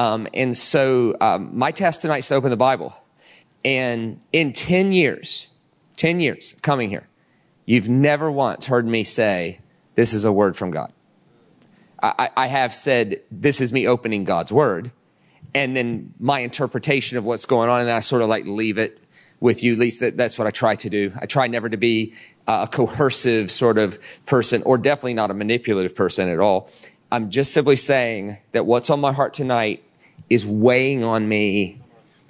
Um, and so um, my task tonight is to open the Bible. And in 10 years, 10 years coming here, you've never once heard me say, this is a word from God. I, I have said, this is me opening God's word. And then my interpretation of what's going on, and I sort of like leave it with you. At least that, that's what I try to do. I try never to be a coercive sort of person or definitely not a manipulative person at all. I'm just simply saying that what's on my heart tonight is weighing on me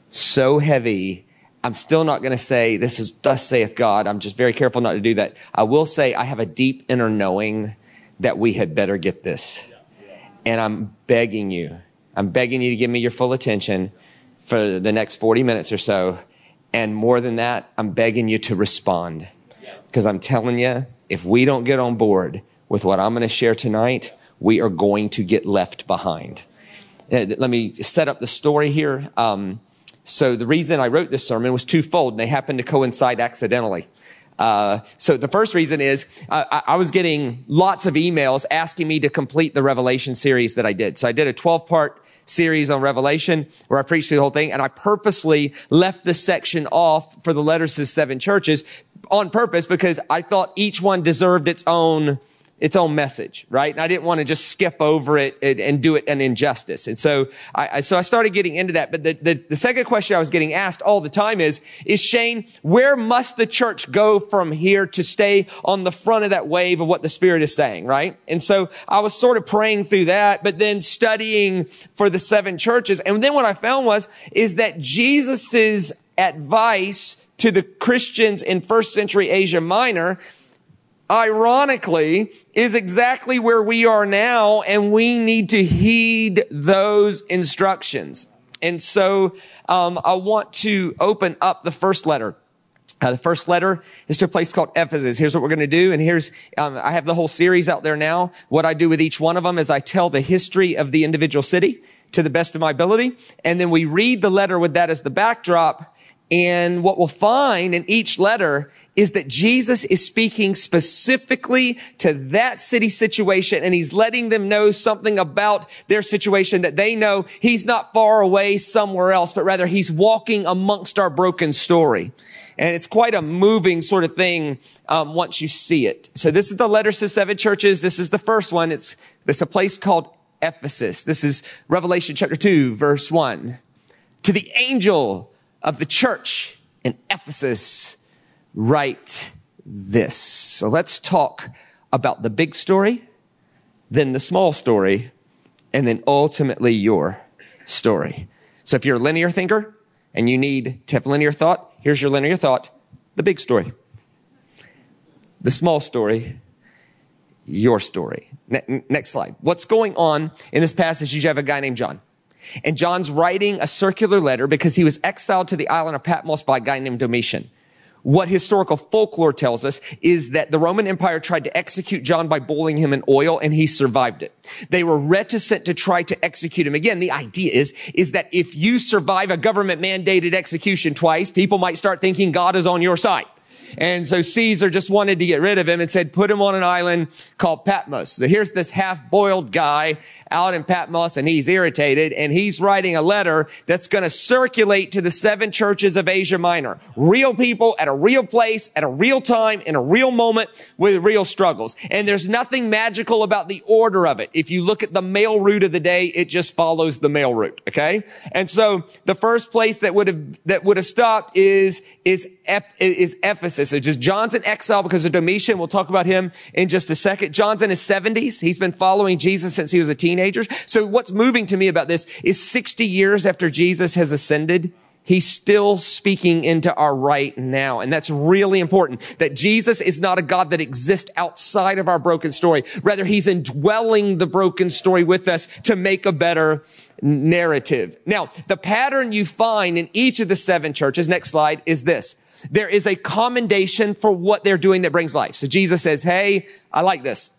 so heavy. I'm still not going to say this is thus saith God. I'm just very careful not to do that. I will say I have a deep inner knowing that we had better get this. And I'm begging you, I'm begging you to give me your full attention for the next 40 minutes or so. And more than that, I'm begging you to respond. Because I'm telling you, if we don't get on board with what I'm going to share tonight, we are going to get left behind. Uh, let me set up the story here. Um, so the reason I wrote this sermon was twofold, and they happened to coincide accidentally. Uh, so the first reason is I, I, was getting lots of emails asking me to complete the Revelation series that I did. So I did a 12 part series on Revelation where I preached the whole thing, and I purposely left this section off for the letters to the seven churches on purpose because I thought each one deserved its own its own message, right? And I didn't want to just skip over it and, and do it an injustice. And so I, I, so I started getting into that. But the, the, the second question I was getting asked all the time is, is Shane, where must the church go from here to stay on the front of that wave of what the Spirit is saying, right? And so I was sort of praying through that, but then studying for the seven churches. And then what I found was, is that Jesus's advice to the Christians in first century Asia Minor ironically, is exactly where we are now, and we need to heed those instructions. And so, um, I want to open up the first letter. Uh, the first letter is to a place called Ephesus. Here's what we're going to do. And here's, um, I have the whole series out there now. What I do with each one of them is I tell the history of the individual city to the best of my ability. And then we read the letter with that as the backdrop. And what we'll find in each letter is that Jesus is speaking specifically to that city situation and he's letting them know something about their situation that they know he's not far away somewhere else, but rather he's walking amongst our broken story. And it's quite a moving sort of thing um, once you see it. So this is the letters to seven churches. This is the first one. It's, it's a place called Ephesus. This is Revelation chapter 2, verse 1. To the angel of the church in Ephesus write this. So let's talk about the big story, then the small story, and then ultimately your story. So if you're a linear thinker and you need to have linear thought, here's your linear thought, the big story. The small story, your story. Ne- next slide. What's going on in this passage? You have a guy named John. And John's writing a circular letter because he was exiled to the island of Patmos by a guy named Domitian. What historical folklore tells us is that the Roman Empire tried to execute John by boiling him in oil and he survived it. They were reticent to try to execute him again. The idea is, is that if you survive a government mandated execution twice, people might start thinking God is on your side. And so Caesar just wanted to get rid of him and said, put him on an island called Patmos. So here's this half-boiled guy out in Patmos and he's irritated and he's writing a letter that's going to circulate to the seven churches of Asia Minor. Real people at a real place, at a real time, in a real moment with real struggles. And there's nothing magical about the order of it. If you look at the mail route of the day, it just follows the mail route. Okay. And so the first place that would have, that would have stopped is, is, is Ephesus. It's just John's in exile because of Domitian. We'll talk about him in just a second. John's in his seventies. He's been following Jesus since he was a teenager. So what's moving to me about this is 60 years after Jesus has ascended, He's still speaking into our right now. And that's really important that Jesus is not a God that exists outside of our broken story. Rather, he's indwelling the broken story with us to make a better narrative. Now, the pattern you find in each of the seven churches, next slide, is this. There is a commendation for what they're doing that brings life. So Jesus says, Hey, I like this.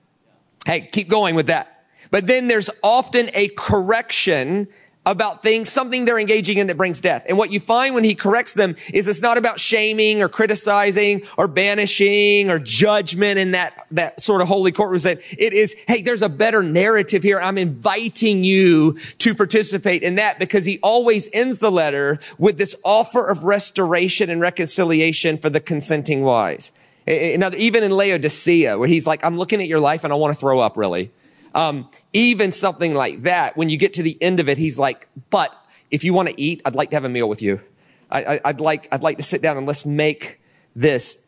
Hey, keep going with that. But then there's often a correction about things, something they're engaging in that brings death. And what you find when he corrects them is it's not about shaming or criticizing or banishing or judgment in that, that sort of holy courtroom. set. It is, hey, there's a better narrative here. I'm inviting you to participate in that because he always ends the letter with this offer of restoration and reconciliation for the consenting wise. Now, even in Laodicea, where he's like, I'm looking at your life and I want to throw up really. Um, even something like that, when you get to the end of it, he's like, but if you want to eat, I'd like to have a meal with you. I, I, I'd like, I'd like to sit down and let's make this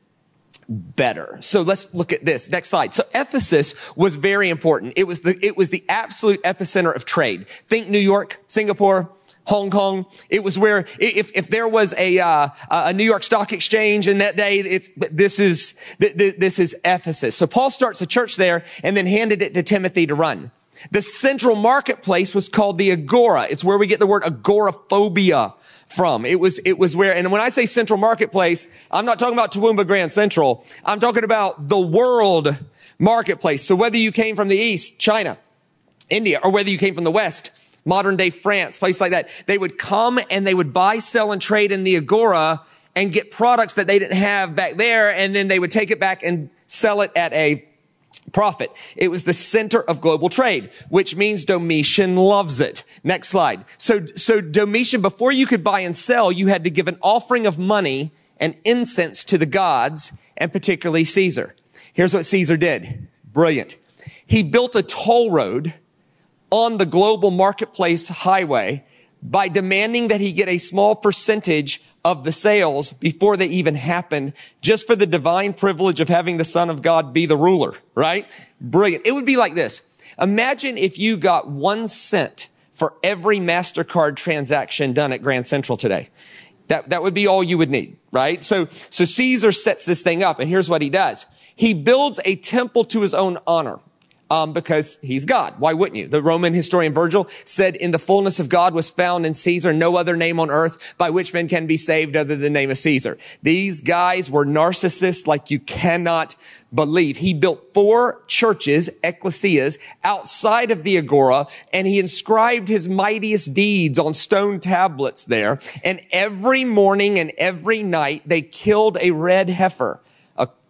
better. So let's look at this. Next slide. So Ephesus was very important. It was the, it was the absolute epicenter of trade. Think New York, Singapore, Hong Kong. It was where if, if there was a, uh, a New York Stock Exchange in that day, it's, this is, this is Ephesus. So Paul starts a church there and then handed it to Timothy to run. The central marketplace was called the Agora. It's where we get the word agoraphobia from. It was, it was where, and when I say central marketplace, I'm not talking about Toowoomba Grand Central. I'm talking about the world marketplace. So whether you came from the East, China, India, or whether you came from the West, modern day France, place like that. They would come and they would buy, sell, and trade in the Agora and get products that they didn't have back there. And then they would take it back and sell it at a profit. It was the center of global trade, which means Domitian loves it. Next slide. So, so Domitian, before you could buy and sell, you had to give an offering of money and incense to the gods and particularly Caesar. Here's what Caesar did. Brilliant. He built a toll road on the global marketplace highway by demanding that he get a small percentage of the sales before they even happened, just for the divine privilege of having the son of God be the ruler, right? Brilliant. It would be like this. Imagine if you got one cent for every MasterCard transaction done at Grand Central today. That, that would be all you would need, right? So, so Caesar sets this thing up and here's what he does. He builds a temple to his own honor um, because he's God. Why wouldn't you? The Roman historian Virgil said, "In the fullness of God was found in Caesar no other name on earth by which men can be saved other than the name of Caesar." These guys were narcissists like you cannot believe. He built four churches, ecclesias, outside of the agora, and he inscribed his mightiest deeds on stone tablets there. And every morning and every night they killed a red heifer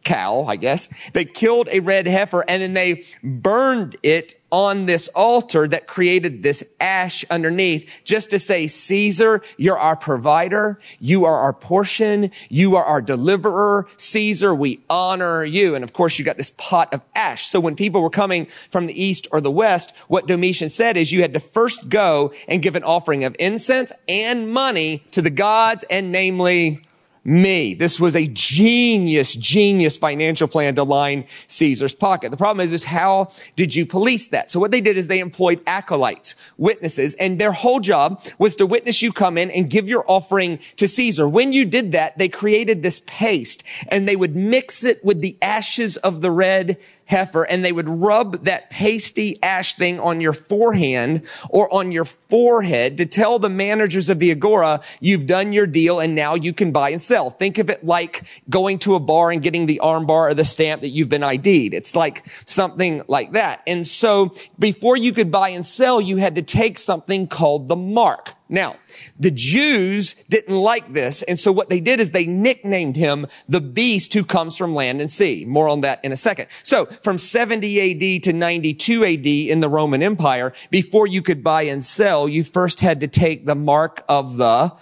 cow, I guess. They killed a red heifer and then they burned it on this altar that created this ash underneath just to say, Caesar, you're our provider. You are our portion. You are our deliverer. Caesar, we honor you. And of course, you got this pot of ash. So when people were coming from the east or the west, what Domitian said is you had to first go and give an offering of incense and money to the gods and namely me. This was a genius, genius financial plan to line Caesar's pocket. The problem is, is how did you police that? So what they did is they employed acolytes, witnesses, and their whole job was to witness you come in and give your offering to Caesar. When you did that, they created this paste and they would mix it with the ashes of the red heifer and they would rub that pasty ash thing on your forehand or on your forehead to tell the managers of the Agora, you've done your deal and now you can buy and sell. Think of it like going to a bar and getting the armbar or the stamp that you've been ID'd. It's like something like that. And so before you could buy and sell, you had to take something called the mark. Now, the Jews didn't like this, and so what they did is they nicknamed him the beast who comes from land and sea. More on that in a second. So, from 70 AD to 92 AD in the Roman Empire, before you could buy and sell, you first had to take the mark of the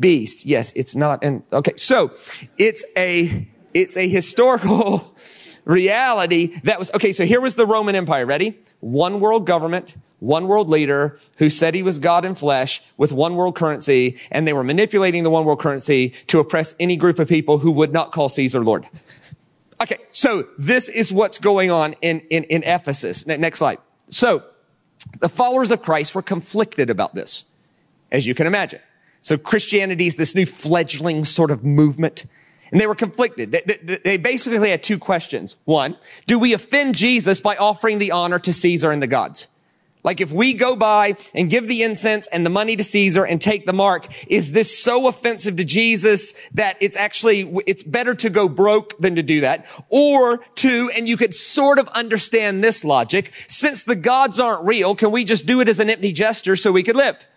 beast. Yes, it's not an, okay. So, it's a, it's a historical reality that was, okay, so here was the Roman Empire. Ready? One world government, one world leader who said he was God in flesh with one world currency, and they were manipulating the one world currency to oppress any group of people who would not call Caesar Lord. Okay, so this is what's going on in, in, in Ephesus. Next slide. So, the followers of Christ were conflicted about this, as you can imagine. So Christianity is this new fledgling sort of movement. And they were conflicted. They, they, they, basically had two questions. One, do we offend Jesus by offering the honor to Caesar and the gods? Like if we go by and give the incense and the money to Caesar and take the mark, is this so offensive to Jesus that it's actually, it's better to go broke than to do that? Or two, and you could sort of understand this logic, since the gods aren't real, can we just do it as an empty gesture so we could live?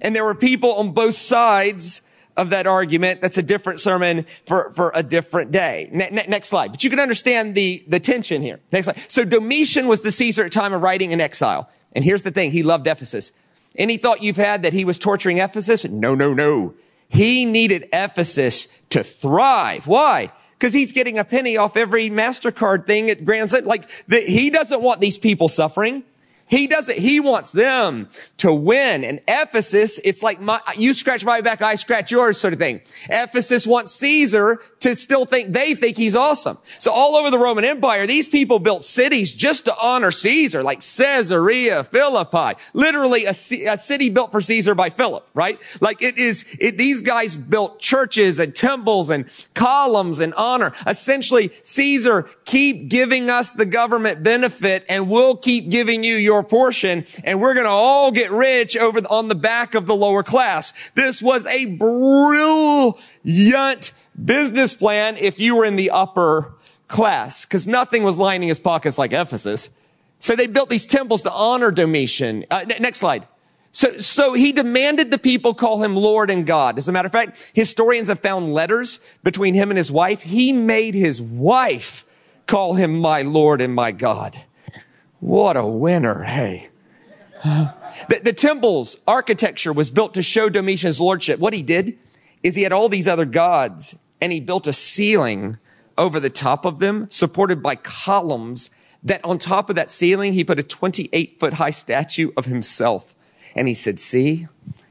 And there were people on both sides of that argument. That's a different sermon for, for a different day. Ne- ne- next slide. But you can understand the, the tension here. Next slide. So Domitian was the Caesar at time of writing in exile. And here's the thing. He loved Ephesus. Any thought you've had that he was torturing Ephesus? No, no, no. He needed Ephesus to thrive. Why? Because he's getting a penny off every MasterCard thing at Grand Central. Like, the, he doesn't want these people suffering. He doesn't, he wants them to win. And Ephesus, it's like my, you scratch my back, I scratch yours sort of thing. Ephesus wants Caesar to still think they think he's awesome. So all over the Roman Empire, these people built cities just to honor Caesar, like Caesarea Philippi, literally a, a city built for Caesar by Philip, right? Like it is, it, these guys built churches and temples and columns and honor. Essentially, Caesar, keep giving us the government benefit and we'll keep giving you your your portion and we're going to all get rich over on the back of the lower class. This was a brilliant business plan if you were in the upper class because nothing was lining his pockets like Ephesus. So they built these temples to honor Domitian. Uh, n- next slide. So, so he demanded the people call him Lord and God. As a matter of fact, historians have found letters between him and his wife. He made his wife call him my Lord and my God. What a winner, hey. The, the, temple's architecture was built to show Domitian's lordship. What he did is he had all these other gods and he built a ceiling over the top of them supported by columns that on top of that ceiling, he put a 28 foot high statue of himself. And he said, see,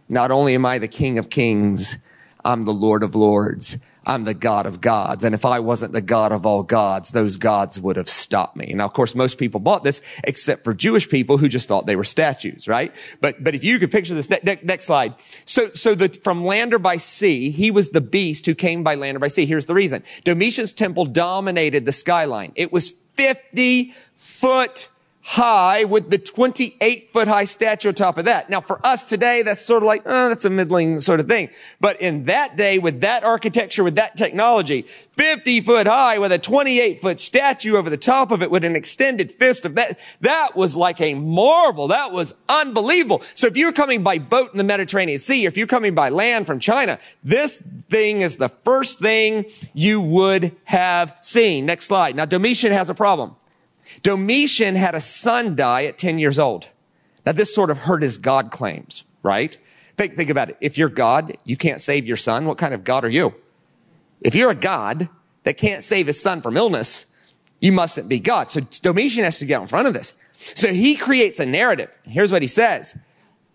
not only am I the king of kings, I'm the lord of lords. I'm the God of gods. And if I wasn't the God of all gods, those gods would have stopped me. Now, of course, most people bought this except for Jewish people who just thought they were statues, right? But, but if you could picture this, ne- ne- next slide. So, so the, from land or by sea, he was the beast who came by land or by sea. Here's the reason. Domitian's temple dominated the skyline. It was 50 foot high with the 28 foot high statue on top of that. Now for us today, that's sort of like, oh, that's a middling sort of thing. But in that day, with that architecture, with that technology, 50 foot high with a 28 foot statue over the top of it with an extended fist of that, that was like a marvel. That was unbelievable. So if you're coming by boat in the Mediterranean Sea, if you're coming by land from China, this thing is the first thing you would have seen. Next slide. Now Domitian has a problem. Domitian had a son die at 10 years old. Now this sort of hurt his God claims, right? Think, think about it. If you're God, you can't save your son. What kind of God are you? If you're a God that can't save his son from illness, you mustn't be God. So Domitian has to get in front of this. So he creates a narrative. Here's what he says.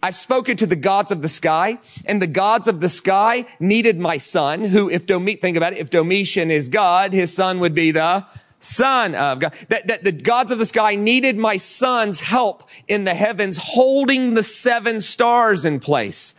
I've spoken to the gods of the sky and the gods of the sky needed my son who, if Domitian, think about it, if Domitian is God, his son would be the son of God. That, that the gods of the sky needed my son's help in the heavens, holding the seven stars in place.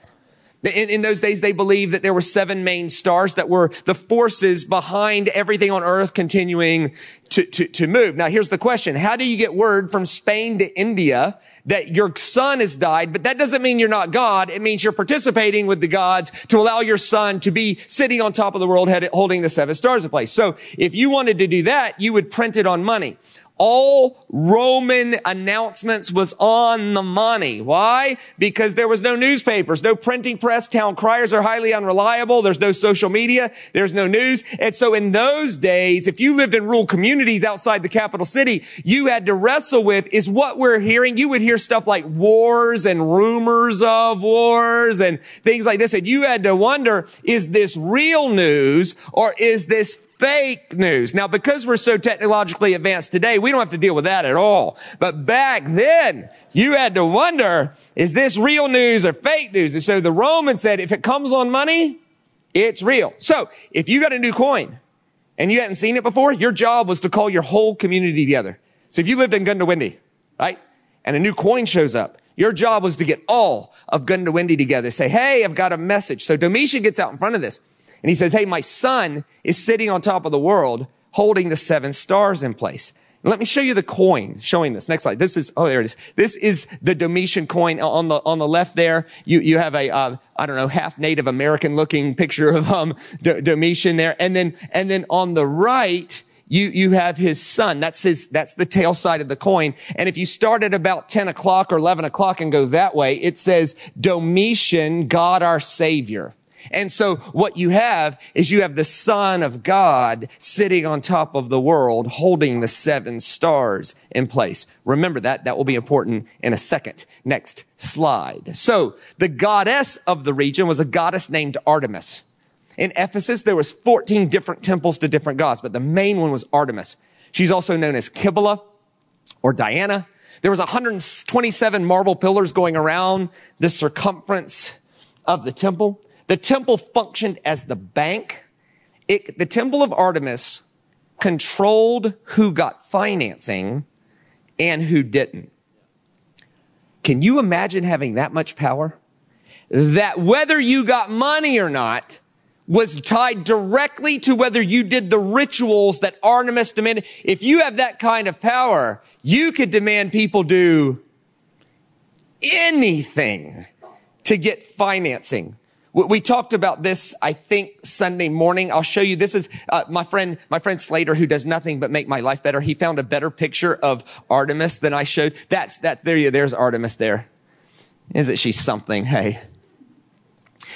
In, in, those days, they believed that there were seven main stars that were the forces behind everything on earth continuing to, to, to move. Now, here's the question. How do you get word from Spain to India that your son has died, but that doesn't mean you're not God. It means you're participating with the gods to allow your son to be sitting on top of the world holding the seven stars in place. So if you wanted to do that, you would print it on money all Roman announcements was on the money. Why? Because there was no newspapers, no printing press. Town criers are highly unreliable. There's no social media. There's no news. And so in those days, if you lived in rural communities outside the capital city, you had to wrestle with is what we're hearing. You would hear stuff like wars and rumors of wars and things like this. And you had to wonder, is this real news or is this fake news. Now, because we're so technologically advanced today, we don't have to deal with that at all. But back then, you had to wonder, is this real news or fake news? And so the Romans said, if it comes on money, it's real. So if you got a new coin and you hadn't seen it before, your job was to call your whole community together. So if you lived in Goondiwindi, right? And a new coin shows up, your job was to get all of Goondiwindi together. Say, hey, I've got a message. So Domitian gets out in front of this. And he says, Hey, my son is sitting on top of the world holding the seven stars in place. Let me show you the coin showing this. Next slide. This is, oh, there it is. This is the Domitian coin on the, on the left there. You, you have a, uh, I don't know, half Native American looking picture of, um, D- Domitian there. And then, and then on the right, you, you have his son. That's his, that's the tail side of the coin. And if you start at about 10 o'clock or 11 o'clock and go that way, it says Domitian, God our savior. And so what you have is you have the son of God sitting on top of the world, holding the seven stars in place. Remember that. That will be important in a second. Next slide. So the goddess of the region was a goddess named Artemis. In Ephesus, there was 14 different temples to different gods, but the main one was Artemis. She's also known as Kibbalah or Diana. There was 127 marble pillars going around the circumference of the temple. The temple functioned as the bank. It, the temple of Artemis controlled who got financing and who didn't. Can you imagine having that much power? That whether you got money or not was tied directly to whether you did the rituals that Artemis demanded. If you have that kind of power, you could demand people do anything to get financing. We talked about this, I think, Sunday morning. I'll show you. This is uh, my friend, my friend Slater, who does nothing but make my life better. He found a better picture of Artemis than I showed. That's that. There you. There's Artemis. There, isn't she something? Hey,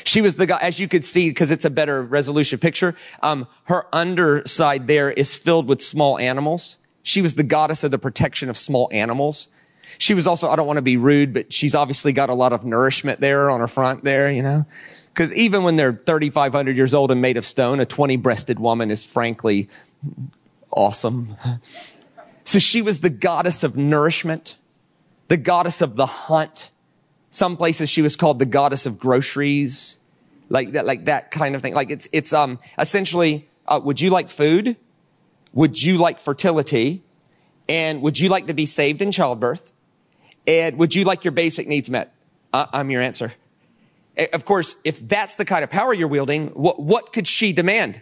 she was the guy, as you could see, because it's a better resolution picture. Um, her underside there is filled with small animals. She was the goddess of the protection of small animals. She was also, I don't want to be rude, but she's obviously got a lot of nourishment there on her front there, you know. Because even when they're 3,500 years old and made of stone, a 20 breasted woman is frankly awesome. So she was the goddess of nourishment, the goddess of the hunt. Some places she was called the goddess of groceries, like that, like that kind of thing. Like it's, it's, um, essentially, uh, would you like food? Would you like fertility? And would you like to be saved in childbirth? And would you like your basic needs met? Uh, I'm your answer. Eh, of course, if that's the kind of power you're wielding, what, what could she demand?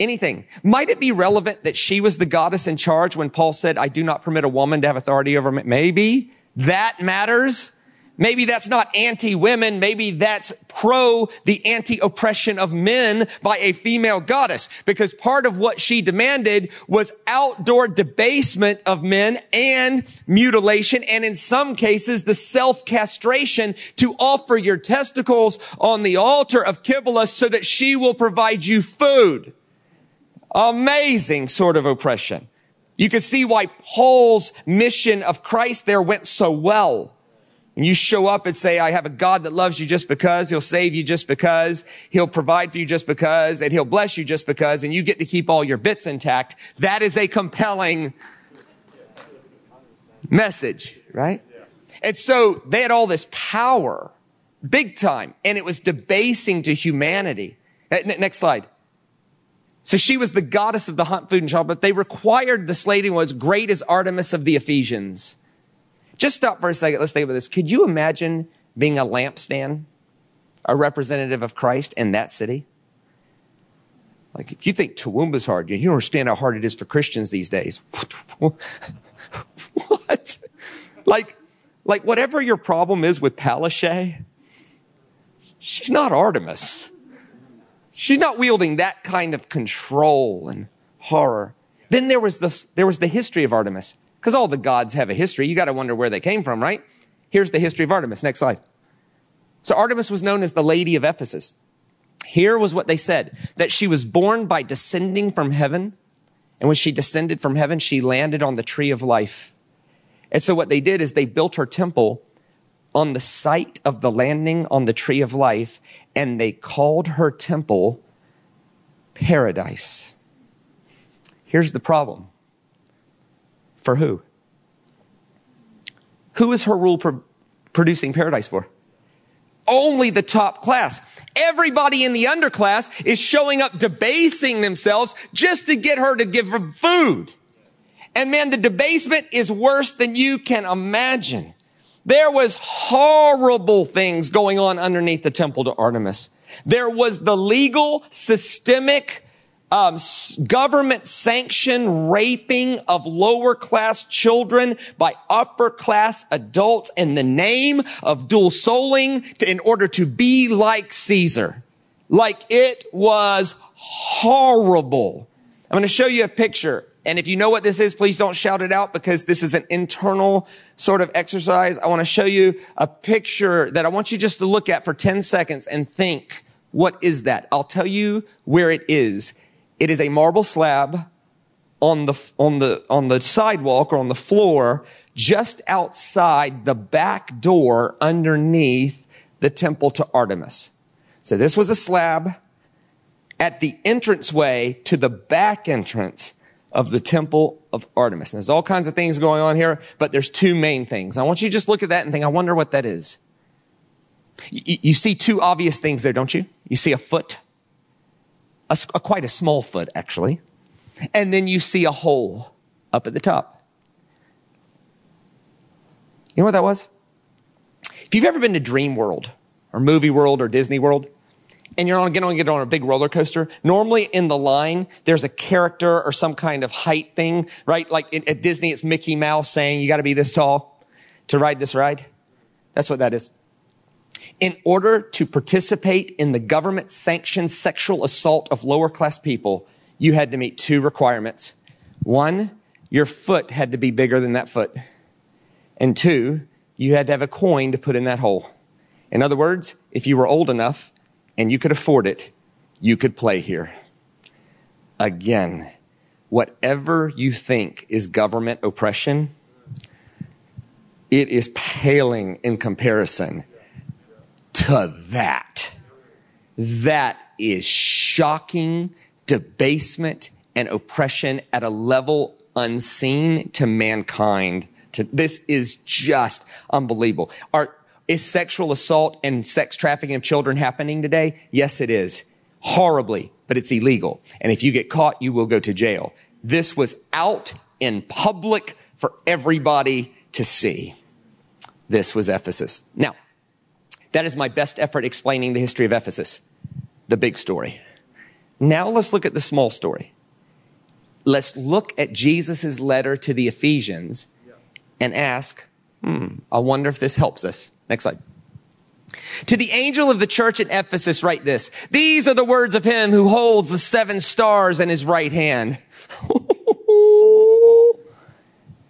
Anything. Might it be relevant that she was the goddess in charge when Paul said, I do not permit a woman to have authority over me? Maybe that matters. Maybe that's not anti-women. Maybe that's pro the anti-oppression of men by a female goddess. Because part of what she demanded was outdoor debasement of men and mutilation. And in some cases, the self-castration to offer your testicles on the altar of Kibbalah so that she will provide you food. Amazing sort of oppression. You can see why Paul's mission of Christ there went so well and you show up and say, I have a God that loves you just because, He'll save you just because, He'll provide for you just because, and He'll bless you just because, and you get to keep all your bits intact. That is a compelling message, right? And so they had all this power, big time, and it was debasing to humanity. Uh, next slide. So she was the goddess of the hunt, food, and child, but they required the slaving was great as Artemis of the Ephesians. Just stop for a second. Let's think about this. Could you imagine being a lampstand, a representative of Christ in that city? Like, if you think Toowoomba's hard, you don't understand how hard it is for Christians these days. what? Like, like whatever your problem is with Palaszczuk, she's not Artemis. She's not wielding that kind of control and horror. Then there was the, there was the history of Artemis. Because all the gods have a history. You got to wonder where they came from, right? Here's the history of Artemis. Next slide. So Artemis was known as the Lady of Ephesus. Here was what they said, that she was born by descending from heaven. And when she descended from heaven, she landed on the tree of life. And so what they did is they built her temple on the site of the landing on the tree of life, and they called her temple paradise. Here's the problem. For who? Who is her rule pro- producing paradise for? Only the top class. Everybody in the underclass is showing up debasing themselves just to get her to give them food. And man, the debasement is worse than you can imagine. There was horrible things going on underneath the temple to Artemis. There was the legal, systemic um, government sanctioned raping of lower class children by upper class adults in the name of dual souling to, in order to be like Caesar. Like it was horrible. I'm going to show you a picture. And if you know what this is, please don't shout it out because this is an internal sort of exercise. I want to show you a picture that I want you just to look at for 10 seconds and think, what is that? I'll tell you where it is. It is a marble slab on the, on the, on the sidewalk or on the floor just outside the back door underneath the temple to Artemis. So this was a slab at the entranceway to the back entrance of the temple of Artemis. And there's all kinds of things going on here, but there's two main things. I want you to just look at that and think, I wonder what that is. You, you see two obvious things there, don't you? You see a foot, a, a, quite a small foot, actually. And then you see a hole up at the top. You know what that was? If you've ever been to Dream World or Movie World or Disney World, and you're on, get on, get on a big roller coaster, normally in the line, there's a character or some kind of height thing, right? Like at Disney, it's Mickey Mouse saying, you gotta be this tall to ride this ride. That's what that is. In order to participate in the government sanctioned sexual assault of lower class people, you had to meet two requirements. One, your foot had to be bigger than that foot. And two, you had to have a coin to put in that hole. In other words, if you were old enough and you could afford it, you could play here. Again, whatever you think is government oppression, it is paling in comparison to that. That is shocking debasement and oppression at a level unseen to mankind. To, this is just unbelievable. Are, is sexual assault and sex trafficking of children happening today? Yes, it is. Horribly, but it's illegal. And if you get caught, you will go to jail. This was out in public for everybody to see. This was Ephesus. Now, that is my best effort explaining the history of Ephesus, the big story. Now let's look at the small story. Let's look at Jesus' letter to the Ephesians and ask, hmm, I wonder if this helps us. Next slide. To the angel of the church at Ephesus, write this. These are the words of him who holds the seven stars in his right hand.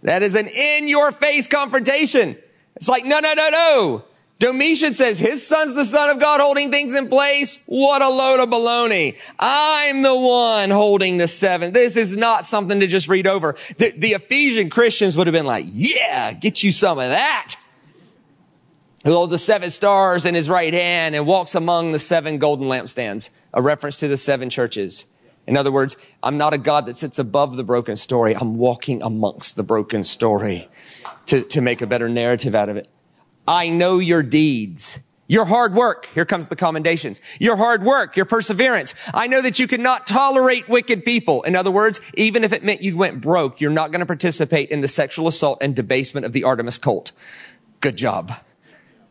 that is an in your face confrontation. It's like, no, no, no, no. Domitian says his son's the son of God holding things in place. What a load of baloney. I'm the one holding the seven. This is not something to just read over. The, the Ephesian Christians would have been like, yeah, get you some of that. Who holds the seven stars in his right hand and walks among the seven golden lampstands. A reference to the seven churches. In other words, I'm not a God that sits above the broken story. I'm walking amongst the broken story to, to make a better narrative out of it. I know your deeds. Your hard work. Here comes the commendations. Your hard work, your perseverance. I know that you cannot tolerate wicked people. In other words, even if it meant you went broke, you're not going to participate in the sexual assault and debasement of the Artemis cult. Good job.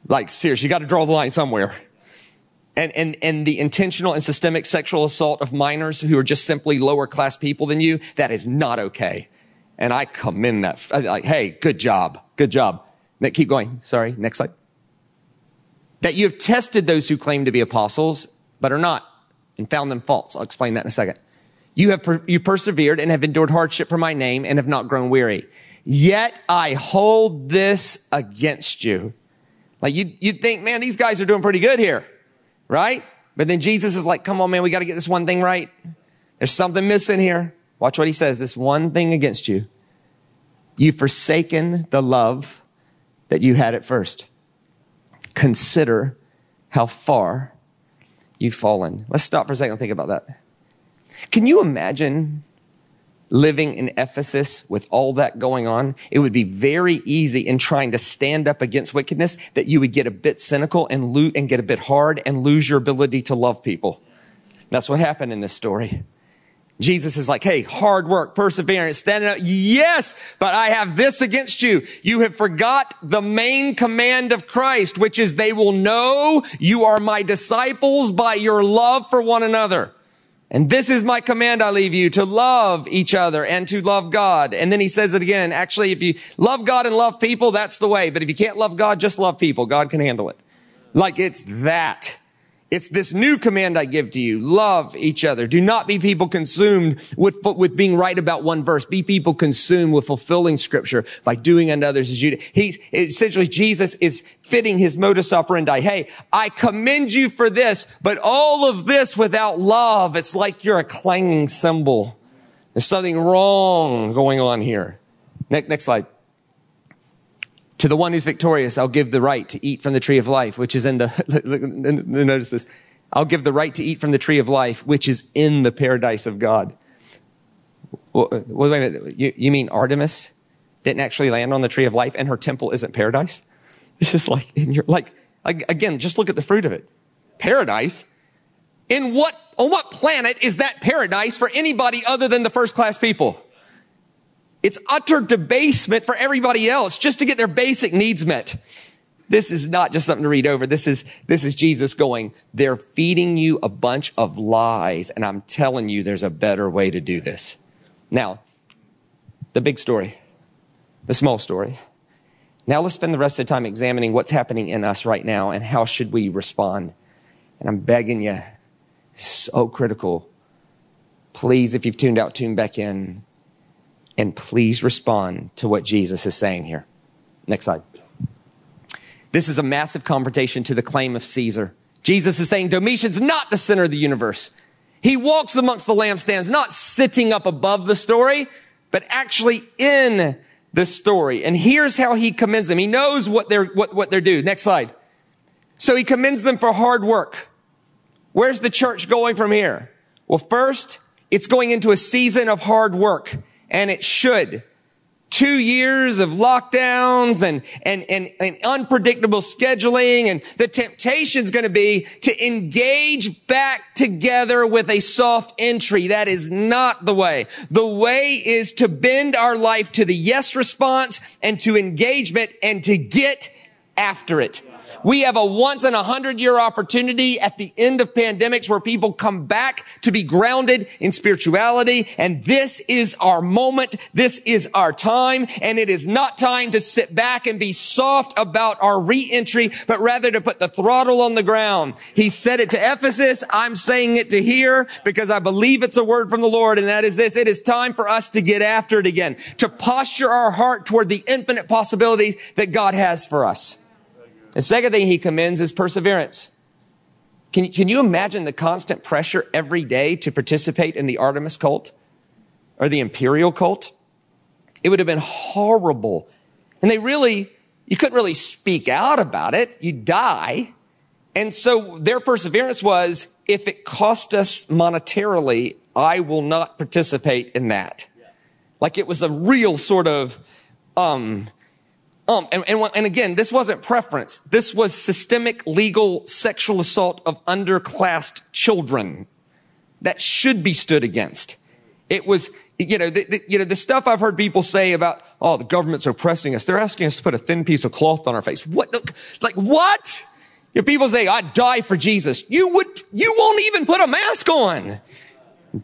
Like, seriously, you got to draw the line somewhere. And, and, and the intentional and systemic sexual assault of minors who are just simply lower class people than you, that is not okay. And I commend that. Like, hey, good job. Good job. Keep going. Sorry. Next slide. That you have tested those who claim to be apostles, but are not, and found them false. I'll explain that in a second. You have per- you persevered and have endured hardship for my name and have not grown weary. Yet I hold this against you. Like you, you'd think, man, these guys are doing pretty good here, right? But then Jesus is like, come on, man, we got to get this one thing right. There's something missing here. Watch what he says. This one thing against you. You've forsaken the love that you had at first. Consider how far you've fallen. Let's stop for a second and think about that. Can you imagine living in Ephesus with all that going on? It would be very easy in trying to stand up against wickedness that you would get a bit cynical and loot and get a bit hard and lose your ability to love people. That's what happened in this story. Jesus is like, hey, hard work, perseverance, standing up. Yes, but I have this against you. You have forgot the main command of Christ, which is they will know you are my disciples by your love for one another. And this is my command I leave you to love each other and to love God. And then he says it again. Actually, if you love God and love people, that's the way. But if you can't love God, just love people. God can handle it. Like it's that. It's this new command I give to you. Love each other. Do not be people consumed with, with being right about one verse. Be people consumed with fulfilling scripture by doing unto others as you do. He's essentially Jesus is fitting his modus operandi. Hey, I commend you for this, but all of this without love, it's like you're a clanging cymbal. There's something wrong going on here. Next, next slide. To the one who's victorious, I'll give the right to eat from the tree of life, which is in the, notice this. I'll give the right to eat from the tree of life, which is in the paradise of God. Well, wait a minute. You, you mean Artemis didn't actually land on the tree of life and her temple isn't paradise? This is like, in your, like, again, just look at the fruit of it. Paradise. In what, on what planet is that paradise for anybody other than the first class people? It's utter debasement for everybody else just to get their basic needs met. This is not just something to read over. This is, this is Jesus going, they're feeding you a bunch of lies. And I'm telling you, there's a better way to do this. Now, the big story, the small story. Now let's spend the rest of the time examining what's happening in us right now and how should we respond. And I'm begging you, so critical. Please, if you've tuned out, tune back in and please respond to what Jesus is saying here. Next slide. This is a massive confrontation to the claim of Caesar. Jesus is saying Domitian's not the center of the universe. He walks amongst the lampstands, not sitting up above the story, but actually in the story. And here's how he commends them. He knows what they're, what, what they're due. Next slide. So he commends them for hard work. Where's the church going from here? Well, first, it's going into a season of hard work and it should. Two years of lockdowns and, and, and, and unpredictable scheduling and the temptation is going to be to engage back together with a soft entry. That is not the way. The way is to bend our life to the yes response and to engagement and to get after it. We have a once in a hundred year opportunity at the end of pandemics where people come back to be grounded in spirituality. And this is our moment. This is our time. And it is not time to sit back and be soft about our reentry, but rather to put the throttle on the ground. He said it to Ephesus. I'm saying it to here because I believe it's a word from the Lord. And that is this. It is time for us to get after it again, to posture our heart toward the infinite possibilities that God has for us. The second thing he commends is perseverance. Can, can you imagine the constant pressure every day to participate in the Artemis cult or the imperial cult? It would have been horrible. And they really, you couldn't really speak out about it. You die. And so their perseverance was, if it cost us monetarily, I will not participate in that. Like it was a real sort of, um, um, and, and, and again, this wasn't preference. This was systemic legal sexual assault of underclassed children that should be stood against. It was, you know, the, the, you know, the stuff I've heard people say about, oh, the government's oppressing us. They're asking us to put a thin piece of cloth on our face. What? Like, what? If people say, I'd die for Jesus. You would, you won't even put a mask on.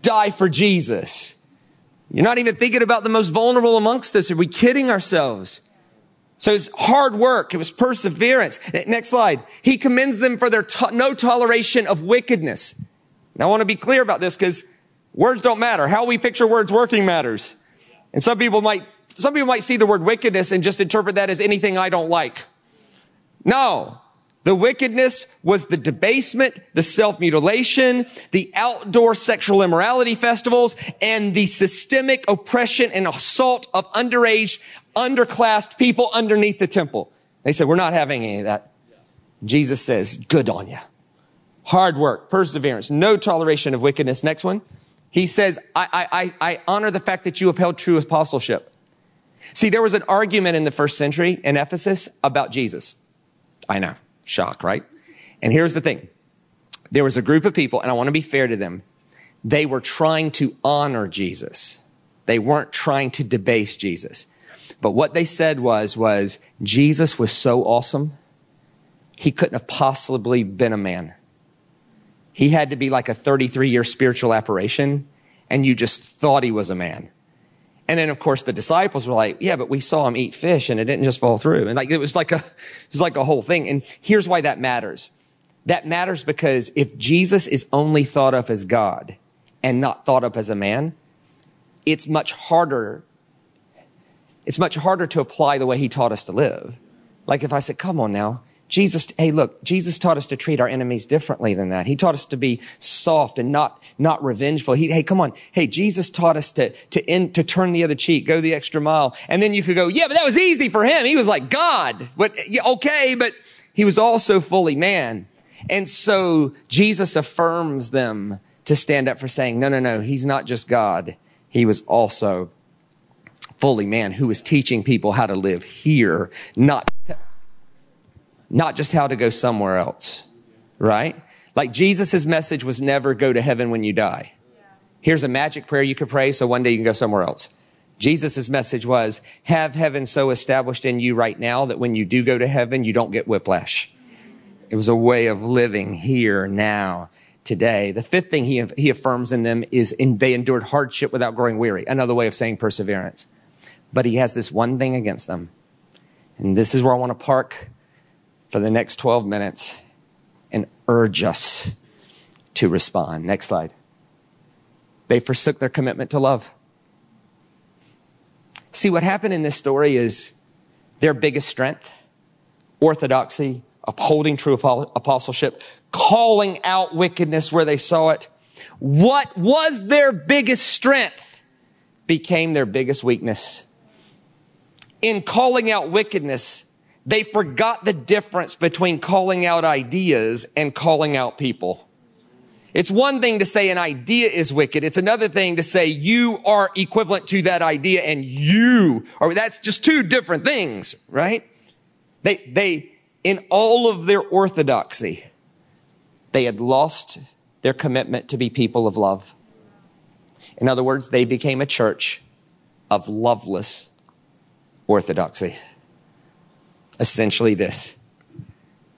Die for Jesus. You're not even thinking about the most vulnerable amongst us. Are we kidding ourselves? So it's hard work. It was perseverance. Next slide. He commends them for their to- no toleration of wickedness. Now I want to be clear about this because words don't matter. How we picture words working matters. And some people might, some people might see the word wickedness and just interpret that as anything I don't like. No. The wickedness was the debasement, the self-mutilation, the outdoor sexual immorality festivals, and the systemic oppression and assault of underage, underclassed people underneath the temple. They said, we're not having any of that. Jesus says, good on you. Hard work, perseverance, no toleration of wickedness. Next one. He says, I, I, I honor the fact that you upheld true apostleship. See, there was an argument in the first century in Ephesus about Jesus. I know. Shock, right? And here's the thing. There was a group of people, and I want to be fair to them. They were trying to honor Jesus. They weren't trying to debase Jesus. But what they said was, was Jesus was so awesome. He couldn't have possibly been a man. He had to be like a 33 year spiritual apparition and you just thought he was a man. And then of course the disciples were like, yeah, but we saw him eat fish and it didn't just fall through. And like, it was like a, it was like a whole thing. And here's why that matters. That matters because if Jesus is only thought of as God and not thought of as a man, it's much harder. It's much harder to apply the way he taught us to live. Like if I said, come on now, Jesus, hey, look, Jesus taught us to treat our enemies differently than that. He taught us to be soft and not, not revengeful. He, hey, come on. Hey, Jesus taught us to, to end, to turn the other cheek, go the extra mile. And then you could go, yeah, but that was easy for him. He was like God. But okay, but he was also fully man. And so Jesus affirms them to stand up for saying, no, no, no, he's not just God. He was also fully man who was teaching people how to live here, not not just how to go somewhere else, right? Like Jesus' message was never go to heaven when you die. Here's a magic prayer you could pray so one day you can go somewhere else. Jesus' message was have heaven so established in you right now that when you do go to heaven, you don't get whiplash. It was a way of living here now today. The fifth thing he, he affirms in them is in, they endured hardship without growing weary. Another way of saying perseverance. But he has this one thing against them. And this is where I want to park for the next 12 minutes and urge us to respond. Next slide. They forsook their commitment to love. See, what happened in this story is their biggest strength, orthodoxy, upholding true apostleship, calling out wickedness where they saw it. What was their biggest strength became their biggest weakness. In calling out wickedness, they forgot the difference between calling out ideas and calling out people. It's one thing to say an idea is wicked. It's another thing to say you are equivalent to that idea and you are, that's just two different things, right? They, they, in all of their orthodoxy, they had lost their commitment to be people of love. In other words, they became a church of loveless orthodoxy essentially this.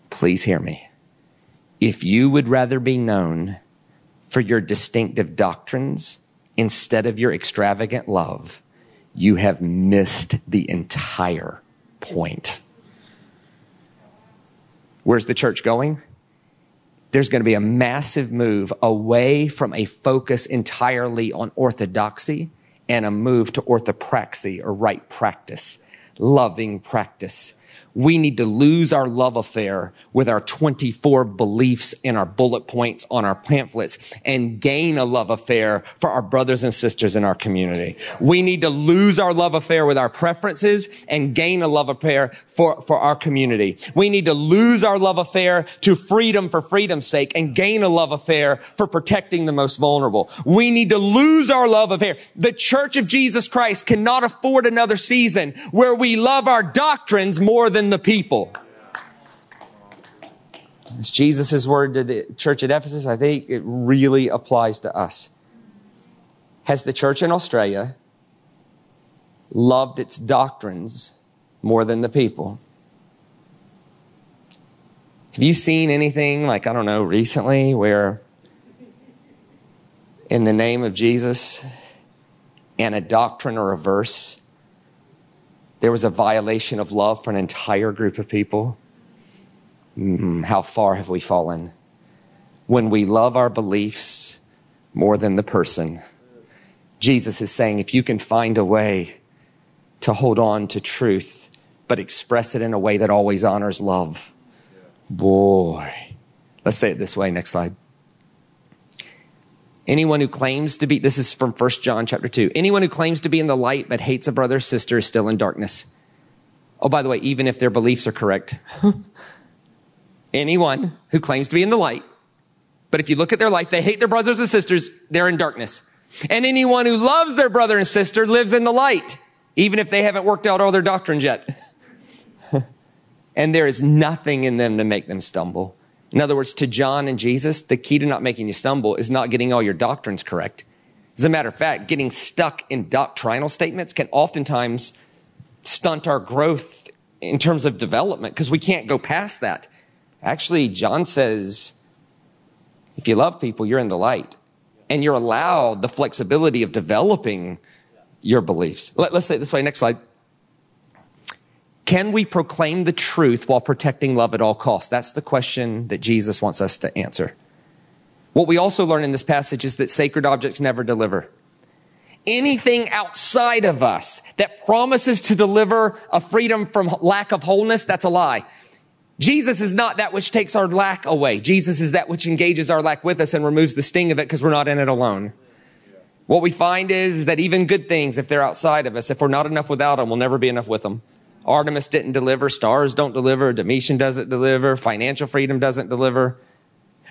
Please hear me. If you would rather be known for your distinctive doctrines instead of your extravagant love, you have missed the entire point. Where's the church going? There's going to be a massive move away from a focus entirely on orthodoxy and a move to orthopraxy or right practice, loving practice we need to lose our love affair with our 24 beliefs and our bullet points on our pamphlets and gain a love affair for our brothers and sisters in our community. We need to lose our love affair with our preferences and gain a love affair for, for our community. We need to lose our love affair to freedom for freedom's sake and gain a love affair for protecting the most vulnerable. We need to lose our love affair. The church of Jesus Christ cannot afford another season where we love our doctrines more than the people. It's Jesus' word to the church at Ephesus. I think it really applies to us. Has the church in Australia loved its doctrines more than the people? Have you seen anything like, I don't know, recently where in the name of Jesus and a doctrine or a verse there was a violation of love for an entire group of people. Mm, how far have we fallen? When we love our beliefs more than the person, Jesus is saying if you can find a way to hold on to truth, but express it in a way that always honors love, boy. Let's say it this way. Next slide. Anyone who claims to be, this is from 1 John chapter 2. Anyone who claims to be in the light but hates a brother or sister is still in darkness. Oh, by the way, even if their beliefs are correct. Anyone who claims to be in the light, but if you look at their life, they hate their brothers and sisters, they're in darkness. And anyone who loves their brother and sister lives in the light, even if they haven't worked out all their doctrines yet. and there is nothing in them to make them stumble. In other words, to John and Jesus, the key to not making you stumble is not getting all your doctrines correct. As a matter of fact, getting stuck in doctrinal statements can oftentimes stunt our growth in terms of development because we can't go past that. Actually, John says, if you love people, you're in the light and you're allowed the flexibility of developing your beliefs. Let, us say it this way. Next slide. Can we proclaim the truth while protecting love at all costs? That's the question that Jesus wants us to answer. What we also learn in this passage is that sacred objects never deliver. Anything outside of us that promises to deliver a freedom from lack of wholeness, that's a lie. Jesus is not that which takes our lack away. Jesus is that which engages our lack with us and removes the sting of it because we're not in it alone. What we find is, is that even good things, if they're outside of us, if we're not enough without them, we'll never be enough with them. Artemis didn't deliver. Stars don't deliver. Domitian doesn't deliver. Financial freedom doesn't deliver.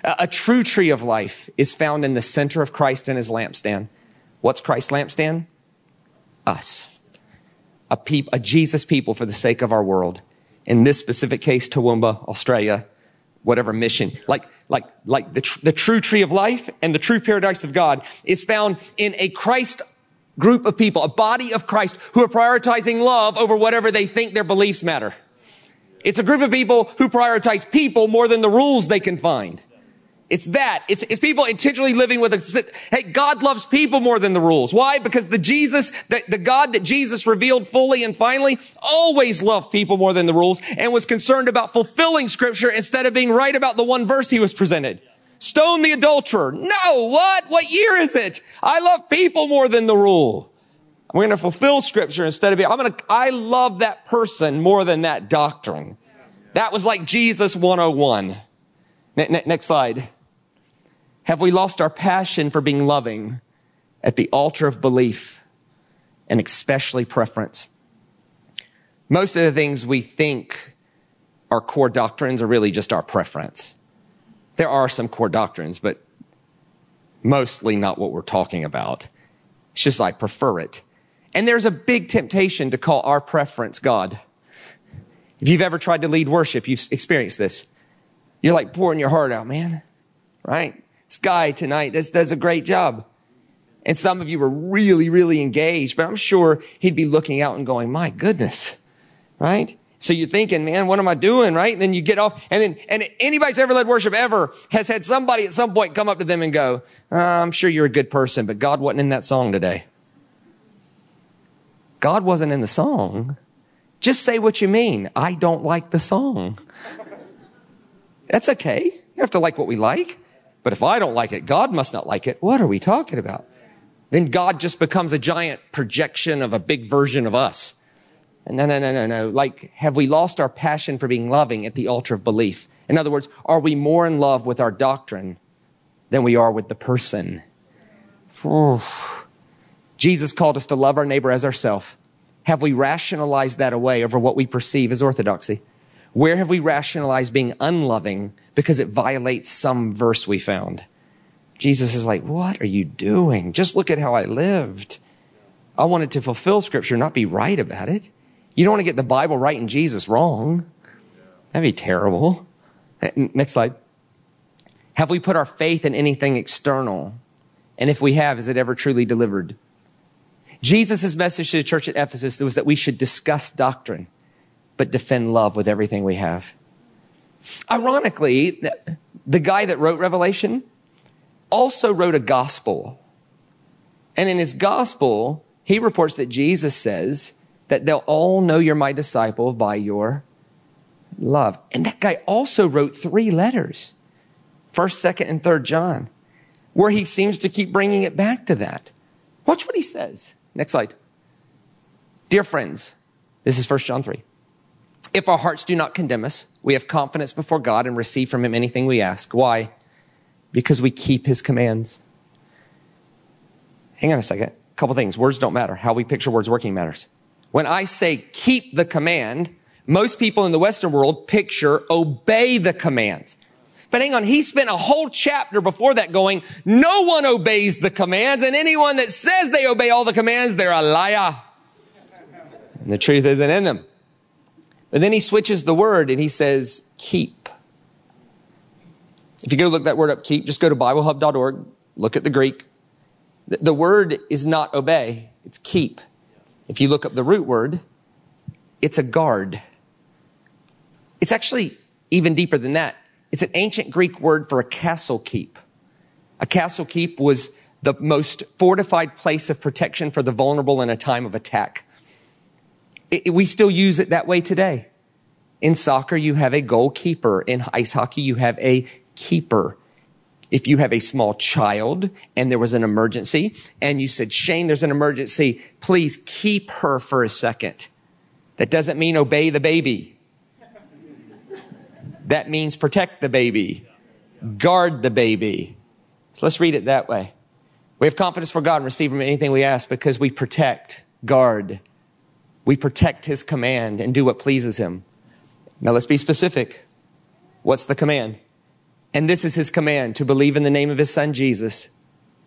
A, a true tree of life is found in the center of Christ and his lampstand. What's Christ's lampstand? Us. A, peop, a Jesus people for the sake of our world. In this specific case, Toowoomba, Australia, whatever mission. Like, like, like the, tr- the true tree of life and the true paradise of God is found in a Christ group of people, a body of Christ who are prioritizing love over whatever they think their beliefs matter. It's a group of people who prioritize people more than the rules they can find. It's that. It's, it's people intentionally living with a, hey, God loves people more than the rules. Why? Because the Jesus, the, the God that Jesus revealed fully and finally always loved people more than the rules and was concerned about fulfilling scripture instead of being right about the one verse he was presented. Stone the adulterer. No, what? What year is it? I love people more than the rule. I'm going to fulfill scripture instead of being, I'm going to, I love that person more than that doctrine. That was like Jesus 101. next slide. Have we lost our passion for being loving at the altar of belief and especially preference? Most of the things we think are core doctrines are really just our preference. There are some core doctrines, but mostly not what we're talking about. It's just I prefer it. And there's a big temptation to call our preference God. If you've ever tried to lead worship, you've experienced this. You're like pouring your heart out, man, right? This guy tonight does, does a great job. And some of you were really, really engaged, but I'm sure he'd be looking out and going, my goodness, right? So you're thinking, man, what am I doing? Right? And then you get off and then, and anybody's ever led worship ever has had somebody at some point come up to them and go, I'm sure you're a good person, but God wasn't in that song today. God wasn't in the song. Just say what you mean. I don't like the song. That's okay. You have to like what we like. But if I don't like it, God must not like it. What are we talking about? Then God just becomes a giant projection of a big version of us. No, no, no, no, no. Like, have we lost our passion for being loving at the altar of belief? In other words, are we more in love with our doctrine than we are with the person? Jesus called us to love our neighbor as ourselves. Have we rationalized that away over what we perceive as orthodoxy? Where have we rationalized being unloving because it violates some verse we found? Jesus is like, what are you doing? Just look at how I lived. I wanted to fulfill scripture, not be right about it. You don't want to get the Bible right and Jesus wrong. That'd be terrible. Next slide. Have we put our faith in anything external? And if we have, is it ever truly delivered? Jesus' message to the church at Ephesus was that we should discuss doctrine but defend love with everything we have. Ironically, the guy that wrote Revelation also wrote a gospel. And in his gospel, he reports that Jesus says that they'll all know you're my disciple by your love. And that guy also wrote three letters. First, second, and third John, where he seems to keep bringing it back to that. Watch what he says. Next slide. Dear friends, this is First John 3. If our hearts do not condemn us, we have confidence before God and receive from Him anything we ask. Why? Because we keep His commands. Hang on a second. A couple things. Words don't matter. How we picture words working matters. When I say keep the command, most people in the Western world picture obey the command. But hang on, he spent a whole chapter before that going, no one obeys the commands, and anyone that says they obey all the commands, they're a liar. And the truth isn't in them. But then he switches the word and he says, keep. If you go look that word up, keep, just go to BibleHub.org, look at the Greek. The word is not obey, it's keep. If you look up the root word, it's a guard. It's actually even deeper than that. It's an ancient Greek word for a castle keep. A castle keep was the most fortified place of protection for the vulnerable in a time of attack. It, we still use it that way today. In soccer, you have a goalkeeper. In ice hockey, you have a keeper. If you have a small child and there was an emergency and you said, Shane, there's an emergency. Please keep her for a second. That doesn't mean obey the baby. That means protect the baby, guard the baby. So let's read it that way. We have confidence for God and receive from anything we ask because we protect, guard. We protect his command and do what pleases him. Now let's be specific. What's the command? And this is his command to believe in the name of his son Jesus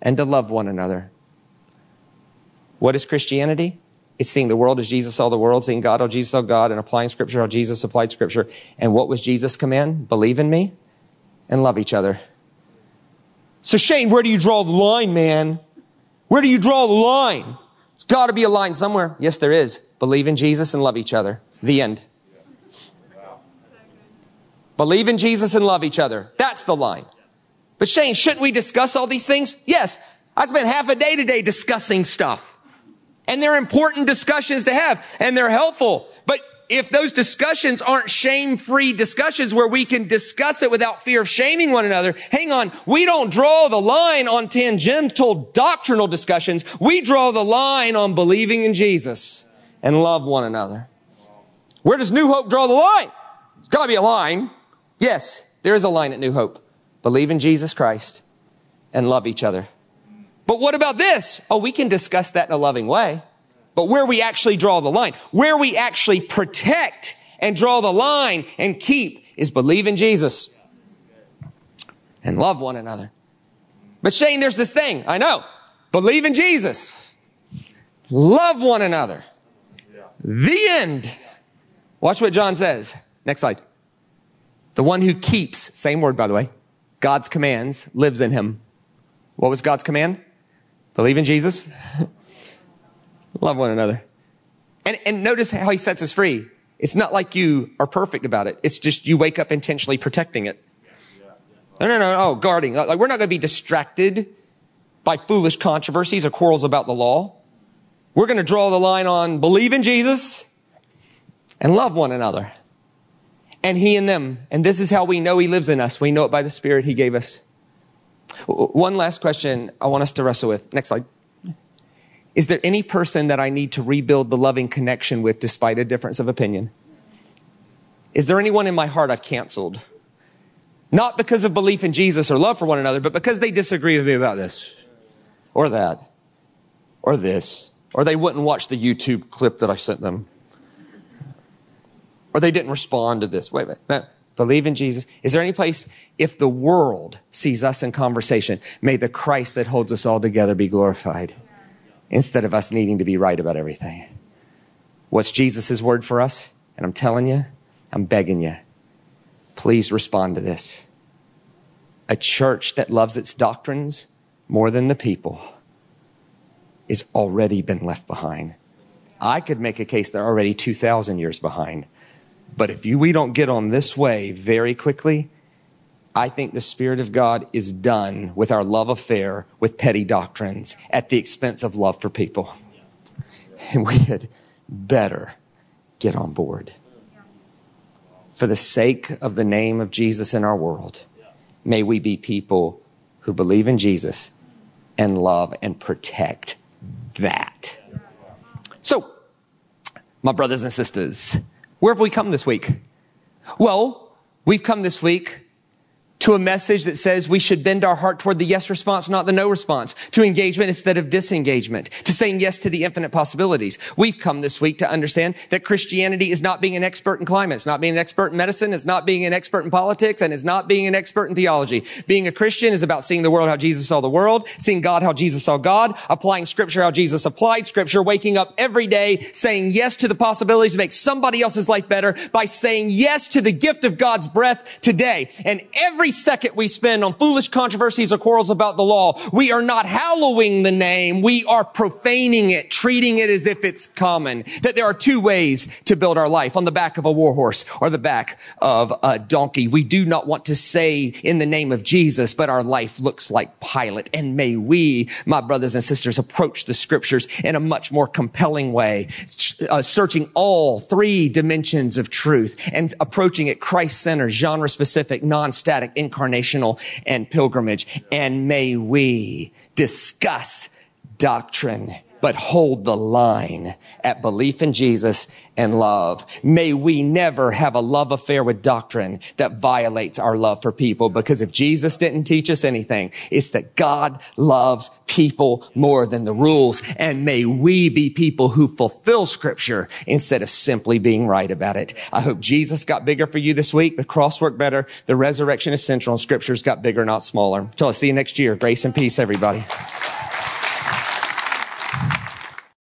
and to love one another. What is Christianity? It's seeing the world as Jesus saw the world, seeing God how Jesus saw God, and applying scripture how Jesus applied scripture. And what was Jesus' command? Believe in me and love each other. So Shane, where do you draw the line, man? Where do you draw the line? There's got to be a line somewhere. Yes, there is. Believe in Jesus and love each other. The end. Believe in Jesus and love each other. That's the line. But Shane, shouldn't we discuss all these things? Yes. I spent half a day today discussing stuff. And they're important discussions to have and they're helpful. But if those discussions aren't shame-free discussions where we can discuss it without fear of shaming one another, hang on, we don't draw the line on tangential doctrinal discussions. We draw the line on believing in Jesus and love one another. Where does New Hope draw the line? It's gotta be a line. Yes, there is a line at New Hope. Believe in Jesus Christ and love each other. But what about this? Oh, we can discuss that in a loving way. But where we actually draw the line, where we actually protect and draw the line and keep is believe in Jesus and love one another. But Shane, there's this thing. I know. Believe in Jesus. Love one another. The end. Watch what John says. Next slide. The one who keeps, same word by the way, God's commands lives in him. What was God's command? Believe in Jesus. Love one another. And, and notice how he sets us free. It's not like you are perfect about it. It's just you wake up intentionally protecting it. No, no, no, oh, guarding. Like we're not going to be distracted by foolish controversies or quarrels about the law. We're going to draw the line on believe in Jesus and love one another. And he and them. And this is how we know he lives in us. We know it by the spirit he gave us. One last question I want us to wrestle with. Next slide. Is there any person that I need to rebuild the loving connection with despite a difference of opinion? Is there anyone in my heart I've canceled? Not because of belief in Jesus or love for one another, but because they disagree with me about this or that or this, or they wouldn't watch the YouTube clip that I sent them, or they didn't respond to this. Wait, wait, wait. Believe in Jesus. Is there any place, if the world sees us in conversation, may the Christ that holds us all together be glorified instead of us needing to be right about everything? What's Jesus' word for us? And I'm telling you, I'm begging you, please respond to this. A church that loves its doctrines more than the people is already been left behind. I could make a case they're already 2,000 years behind. But if you, we don't get on this way very quickly, I think the Spirit of God is done with our love affair with petty doctrines at the expense of love for people. And we had better get on board. For the sake of the name of Jesus in our world, may we be people who believe in Jesus and love and protect that. So, my brothers and sisters, where have we come this week? Well, we've come this week to a message that says we should bend our heart toward the yes response, not the no response, to engagement instead of disengagement, to saying yes to the infinite possibilities. We've come this week to understand that Christianity is not being an expert in climate, it's not being an expert in medicine, it's not being an expert in politics, and it's not being an expert in theology. Being a Christian is about seeing the world how Jesus saw the world, seeing God how Jesus saw God, applying scripture how Jesus applied scripture, waking up every day saying yes to the possibilities to make somebody else's life better by saying yes to the gift of God's breath today. And every second we spend on foolish controversies or quarrels about the law, we are not hallowing the name. We are profaning it, treating it as if it's common. That there are two ways to build our life on the back of a war horse or the back of a donkey. We do not want to say in the name of Jesus, but our life looks like Pilate. And may we, my brothers and sisters, approach the scriptures in a much more compelling way, uh, searching all three dimensions of truth and approaching it Christ-centered, genre-specific, non-static, incarnational, and pilgrimage. And may we discuss doctrine but hold the line at belief in Jesus and love. May we never have a love affair with doctrine that violates our love for people because if Jesus didn't teach us anything, it's that God loves people more than the rules. And may we be people who fulfill scripture instead of simply being right about it. I hope Jesus got bigger for you this week. The cross worked better. The resurrection is central and scriptures got bigger, not smaller. Till I see you next year. Grace and peace, everybody.